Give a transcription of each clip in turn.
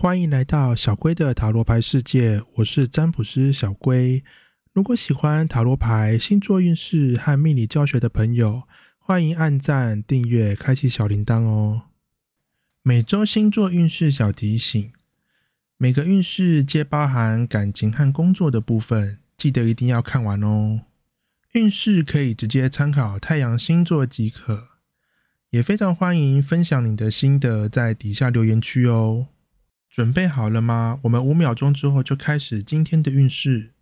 欢迎来到小龟的塔罗牌世界，我是占卜师小龟。如果喜欢塔罗牌、星座运势和命理教学的朋友，欢迎按赞、订阅、开启小铃铛哦。每周星座运势小提醒：每个运势皆包含感情和工作的部分，记得一定要看完哦。运势可以直接参考太阳星座即可，也非常欢迎分享你的心得在底下留言区哦。准备好了吗？我们五秒钟之后就开始今天的运势。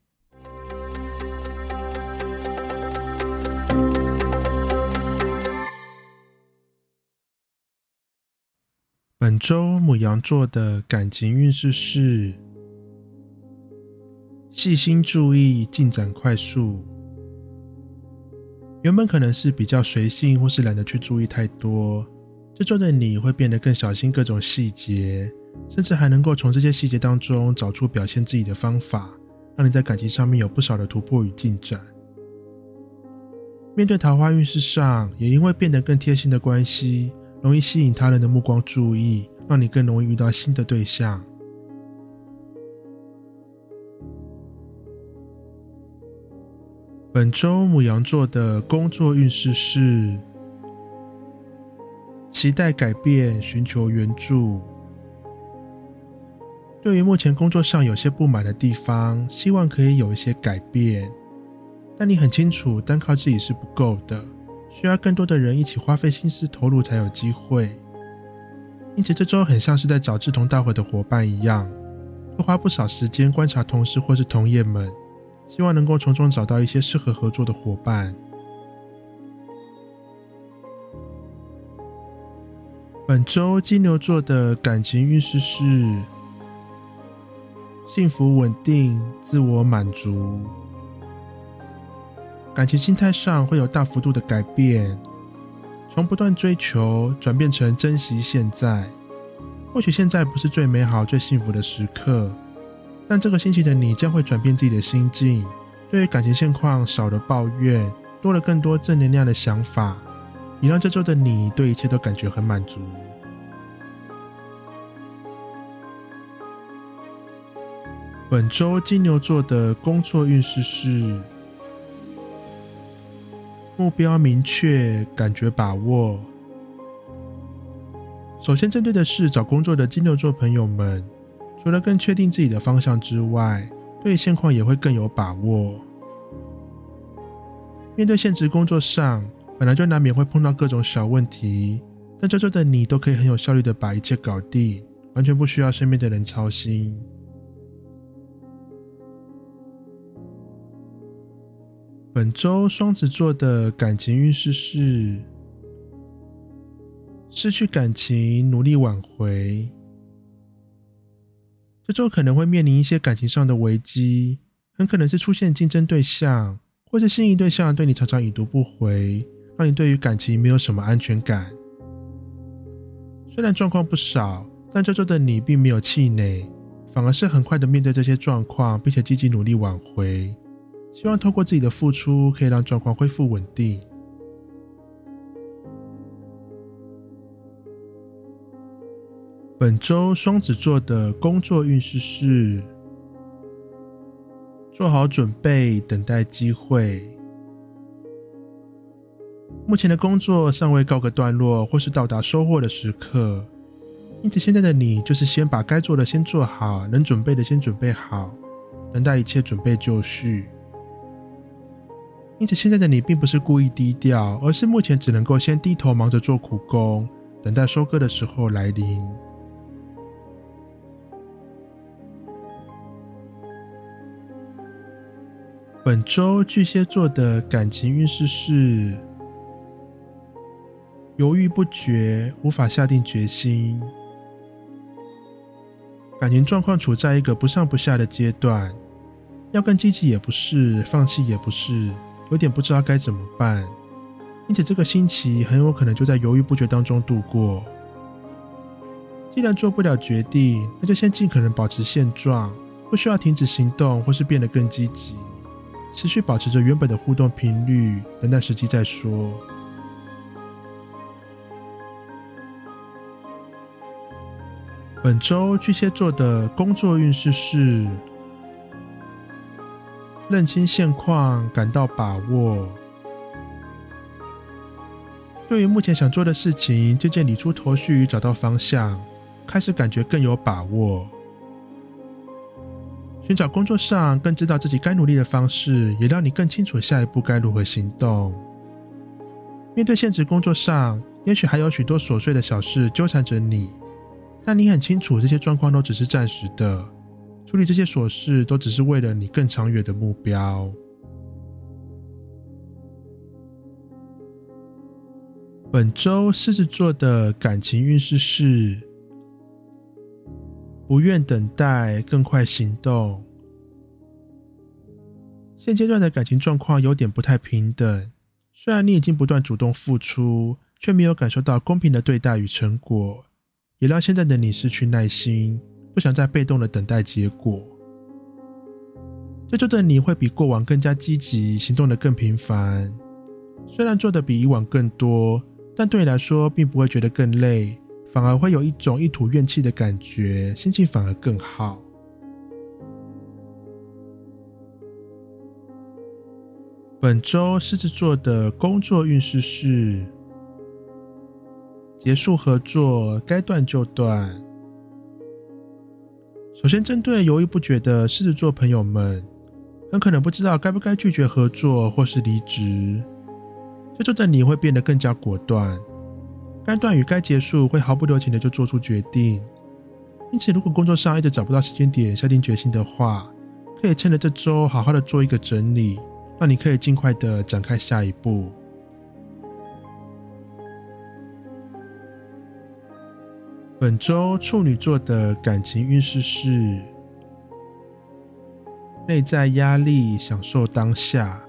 本周母羊座的感情运势是：细心注意，进展快速。原本可能是比较随性，或是懒得去注意太多，这周的你会变得更小心各种细节。甚至还能够从这些细节当中找出表现自己的方法，让你在感情上面有不少的突破与进展。面对桃花运势上，也因为变得更贴心的关系，容易吸引他人的目光注意，让你更容易遇到新的对象。本周母羊座的工作运势是：期待改变，寻求援助。对于目前工作上有些不满的地方，希望可以有一些改变，但你很清楚，单靠自己是不够的，需要更多的人一起花费心思投入才有机会。因此，这周很像是在找志同道合的伙伴一样，会花不少时间观察同事或是同业们，希望能够从中找到一些适合合作的伙伴。本周金牛座的感情运势是。幸福稳定，自我满足，感情心态上会有大幅度的改变，从不断追求转变成珍惜现在。或许现在不是最美好、最幸福的时刻，但这个星期的你将会转变自己的心境，对于感情现况少了抱怨，多了更多正能量的想法，也让这周的你对一切都感觉很满足。本周金牛座的工作运势是目标明确，感觉把握。首先针对的是找工作的金牛座朋友们，除了更确定自己的方向之外，对现况也会更有把握。面对现职工作上，本来就难免会碰到各种小问题，但这周的你都可以很有效率的把一切搞定，完全不需要身边的人操心。本周双子座的感情运势是：失去感情，努力挽回。这周可能会面临一些感情上的危机，很可能是出现竞争对象，或是心仪对象对你常常已读不回，让你对于感情没有什么安全感。虽然状况不少，但这周的你并没有气馁，反而是很快的面对这些状况，并且积极努力挽回。希望透过自己的付出，可以让状况恢复稳定。本周双子座的工作运势是：做好准备，等待机会。目前的工作尚未告个段落，或是到达收获的时刻，因此现在的你就是先把该做的先做好，能准备的先准备好，等待一切准备就绪。因此，现在的你并不是故意低调，而是目前只能够先低头忙着做苦工，等待收割的时候来临。本周巨蟹座的感情运势是犹豫不决，无法下定决心，感情状况处在一个不上不下的阶段，要更积极也不是，放弃也不是。有点不知道该怎么办，因此这个星期很有可能就在犹豫不决当中度过。既然做不了决定，那就先尽可能保持现状，不需要停止行动或是变得更积极，持续保持着原本的互动频率，等待时机再说。本本周巨蟹座的工作运势是认清现况，感到把握。对于目前想做的事情，渐渐理出头绪，找到方向，开始感觉更有把握。寻找工作上更知道自己该努力的方式，也让你更清楚下一步该如何行动。面对现职工作上，也许还有许多琐碎的小事纠缠着你，但你很清楚这些状况都只是暂时的，处理这些琐事都只是为了你更长远的目标。本周狮子座的感情运势是：不愿等待，更快行动。现阶段的感情状况有点不太平等，虽然你已经不断主动付出，却没有感受到公平的对待与成果，也让现在的你失去耐心，不想再被动的等待结果。这周的你会比过往更加积极，行动的更频繁，虽然做的比以往更多。但对你来说，并不会觉得更累，反而会有一种一吐怨气的感觉，心情反而更好。本周狮子座的工作运势是：结束合作，该断就断。首先，针对犹豫不决的狮子座朋友们，很可能不知道该不该拒绝合作或是离职。这周的你会变得更加果断，该断与该结束会毫不留情的就做出决定。因此，如果工作上一直找不到时间点下定决心的话，可以趁着这周好好的做一个整理，让你可以尽快的展开下一步。本周处女座的感情运势是内在压力，享受当下。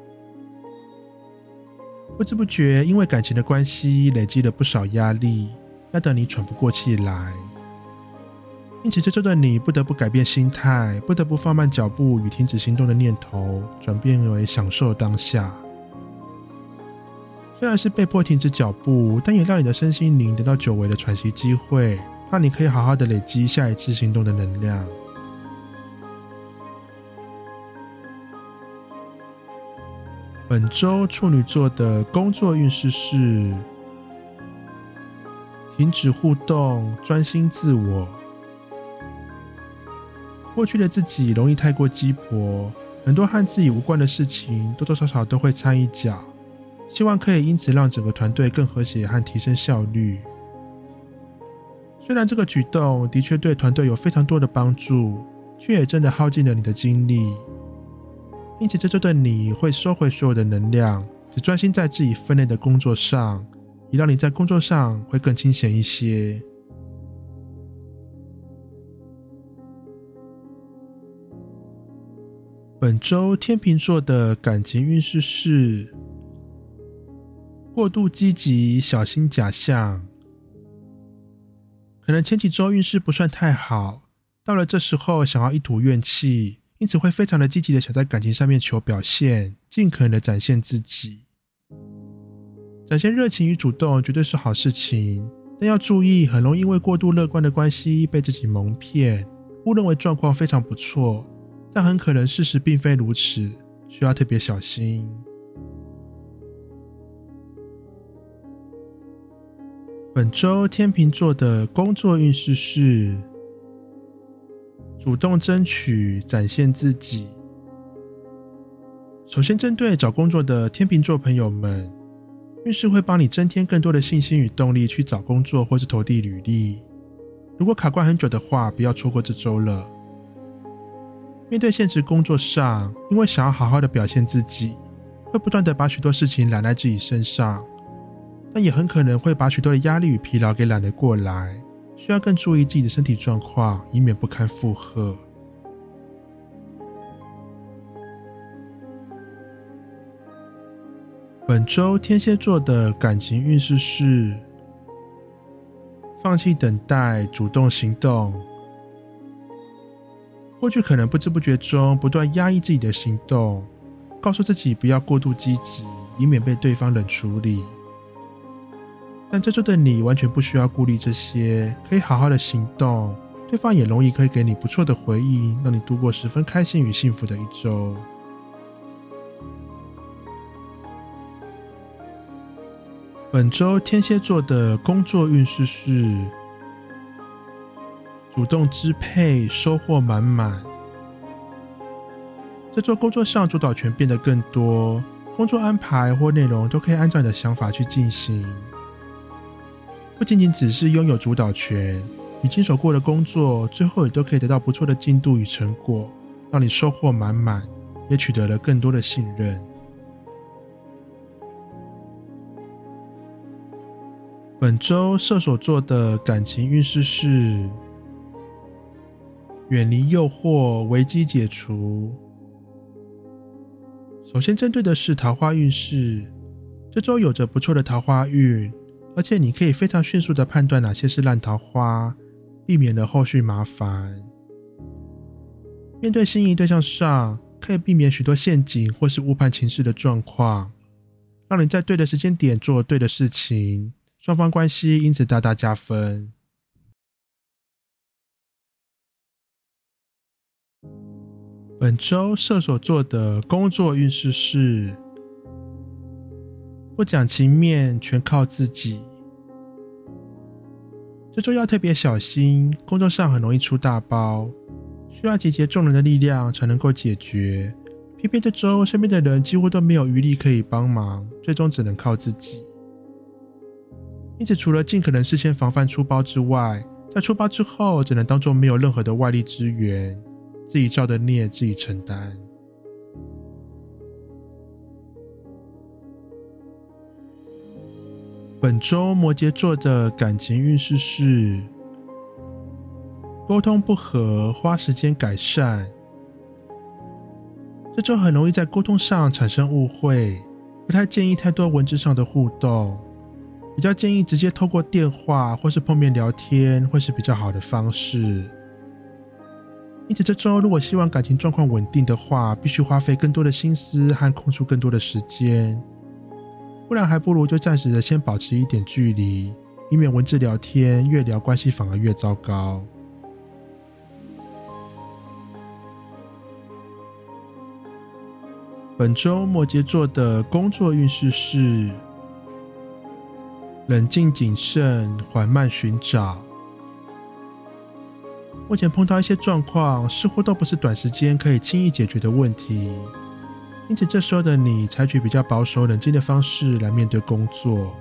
不知不觉，因为感情的关系，累积了不少压力，压得你喘不过气来。因此，这周的你不得不改变心态，不得不放慢脚步与停止行动的念头，转变为享受当下。虽然是被迫停止脚步，但也让你的身心灵得到久违的喘息机会，让你可以好好的累积下一次行动的能量。本周处女座的工作运势是：停止互动，专心自我。过去的自己容易太过鸡婆，很多和自己无关的事情多多少少都会掺一脚，希望可以因此让整个团队更和谐和提升效率。虽然这个举动的确对团队有非常多的帮助，却也真的耗尽了你的精力。因此，这周的你会收回所有的能量，只专心在自己分内的工作上，也让你在工作上会更清闲一些。本周天秤座的感情运势是过度积极，小心假象。可能前几周运势不算太好，到了这时候想要一吐怨气。因此会非常的积极的想在感情上面求表现，尽可能的展现自己，展现热情与主动绝对是好事情，但要注意，很容易因为过度乐观的关系被自己蒙骗，误认为状况非常不错，但很可能事实并非如此，需要特别小心。本周天秤座的工作运势是。主动争取，展现自己。首先，针对找工作的天秤座朋友们，运势会帮你增添更多的信心与动力去找工作或是投递履历。如果卡关很久的话，不要错过这周了。面对现实工作上，因为想要好好的表现自己，会不断的把许多事情揽在自己身上，但也很可能会把许多的压力与疲劳给揽了过来。需要更注意自己的身体状况，以免不堪负荷。本周天蝎座的感情运势是：放弃等待，主动行动。过去可能不知不觉中不断压抑自己的行动，告诉自己不要过度积极，以免被对方冷处理。但这周的你完全不需要顾虑这些，可以好好的行动，对方也容易可以给你不错的回忆，让你度过十分开心与幸福的一周。本周天蝎座的工作运势是主动支配，收获满满。这周工作上主导权变得更多，工作安排或内容都可以按照你的想法去进行，不仅仅只是拥有主导权。你经手过的工作，最后也都可以得到不错的进度与成果，让你收获满满，也取得了更多的信任。本周射手座的感情运势是：远离诱惑，危机解除。首先针对的是桃花运势，这周有着不错的桃花运，而且你可以非常迅速的判断哪些是烂桃花。避免了后续麻烦。面对心仪对象上，可以避免许多陷阱或是误判情势的状况，让你在对的时间点做对的事情，双方关系因此大大加分。本周射手座的工作运势是：不讲情面，全靠自己。这周要特别小心，工作上很容易出大包，需要集结众人的力量才能够解决。偏偏这周身边的人几乎都没有余力可以帮忙，最终只能靠自己。因此，除了尽可能事先防范出包之外，在出包之后，只能当做没有任何的外力支援，自己造的孽自己承担。本周摩羯座的感情运势是：沟通不和，花时间改善。这周很容易在沟通上产生误会，不太建议太多文字上的互动，比较建议直接透过电话或是碰面聊天，会是比较好的方式。因此，这周如果希望感情状况稳定的话，必须花费更多的心思和空出更多的时间。不然还不如就暂时的先保持一点距离，以免文字聊天越聊关系反而越糟糕。本周摩羯座的工作运势是冷静谨慎、缓慢寻找。目前碰到一些状况，似乎都不是短时间可以轻易解决的问题。因此，这时候的你采取比较保守、冷静的方式来面对工作，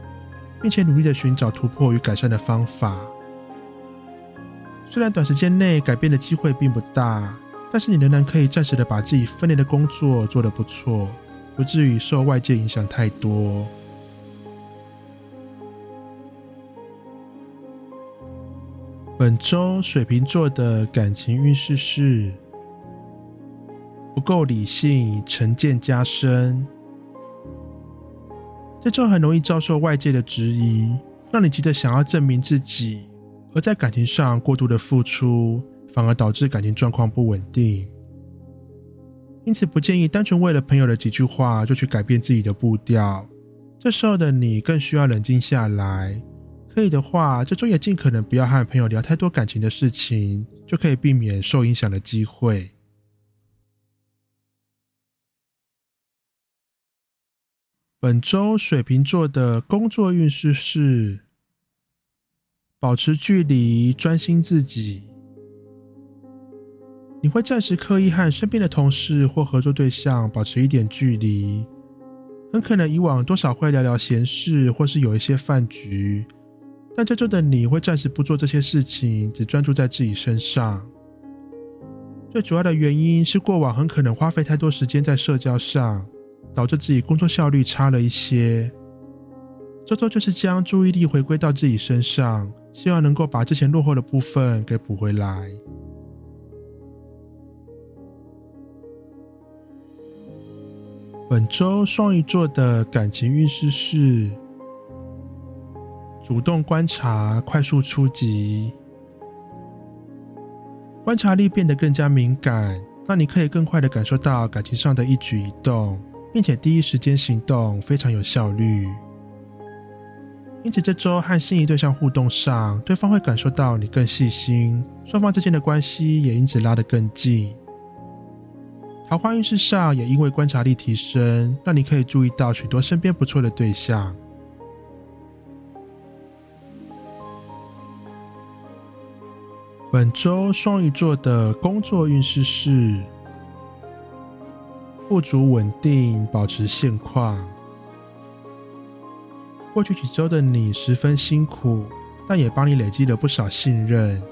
并且努力的寻找突破与改善的方法。虽然短时间内改变的机会并不大，但是你仍然可以暂时的把自己分内的工作做得不错，不至于受外界影响太多。本周水瓶座的感情运势是。不够理性，成见加深，这就很容易遭受外界的质疑，让你急着想要证明自己，而在感情上过度的付出，反而导致感情状况不稳定。因此，不建议单纯为了朋友的几句话就去改变自己的步调。这时候的你更需要冷静下来，可以的话，这周也尽可能不要和朋友聊太多感情的事情，就可以避免受影响的机会。本周水瓶座的工作运势是：保持距离，专心自己。你会暂时刻意和身边的同事或合作对象保持一点距离，很可能以往多少会聊聊闲事，或是有一些饭局。但这周的你会暂时不做这些事情，只专注在自己身上。最主要的原因是过往很可能花费太多时间在社交上。导致自己工作效率差了一些，这周就是将注意力回归到自己身上，希望能够把之前落后的部分给补回来。本周双鱼座的感情运势是：主动观察，快速出击，观察力变得更加敏感，让你可以更快的感受到感情上的一举一动。并且第一时间行动非常有效率。因此这周和心仪对象互动上，对方会感受到你更细心，双方之间的关系也因此拉得更近。桃花运势上也因为观察力提升，让你可以注意到许多身边不错的对象。本周双鱼座的工作运势是富足稳定，保持现况。过去几周的你十分辛苦，但也帮你累积了不少信任。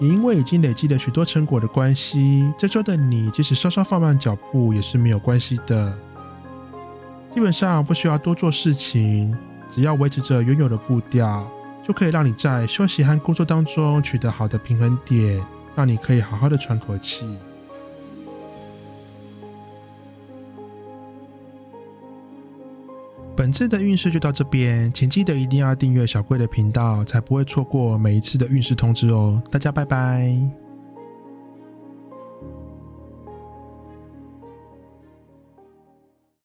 也因为已经累积了许多成果的关系，这周的你即使稍稍放慢脚步也是没有关系的。基本上不需要多做事情，只要维持着原有的步调。就可以让你在休息和工作当中取得好的平衡点，让你可以好好的喘口气。本次的运势就到这边，请记得一定要订阅小贵的频道，才不会错过每一次的运势通知哦。大家拜拜。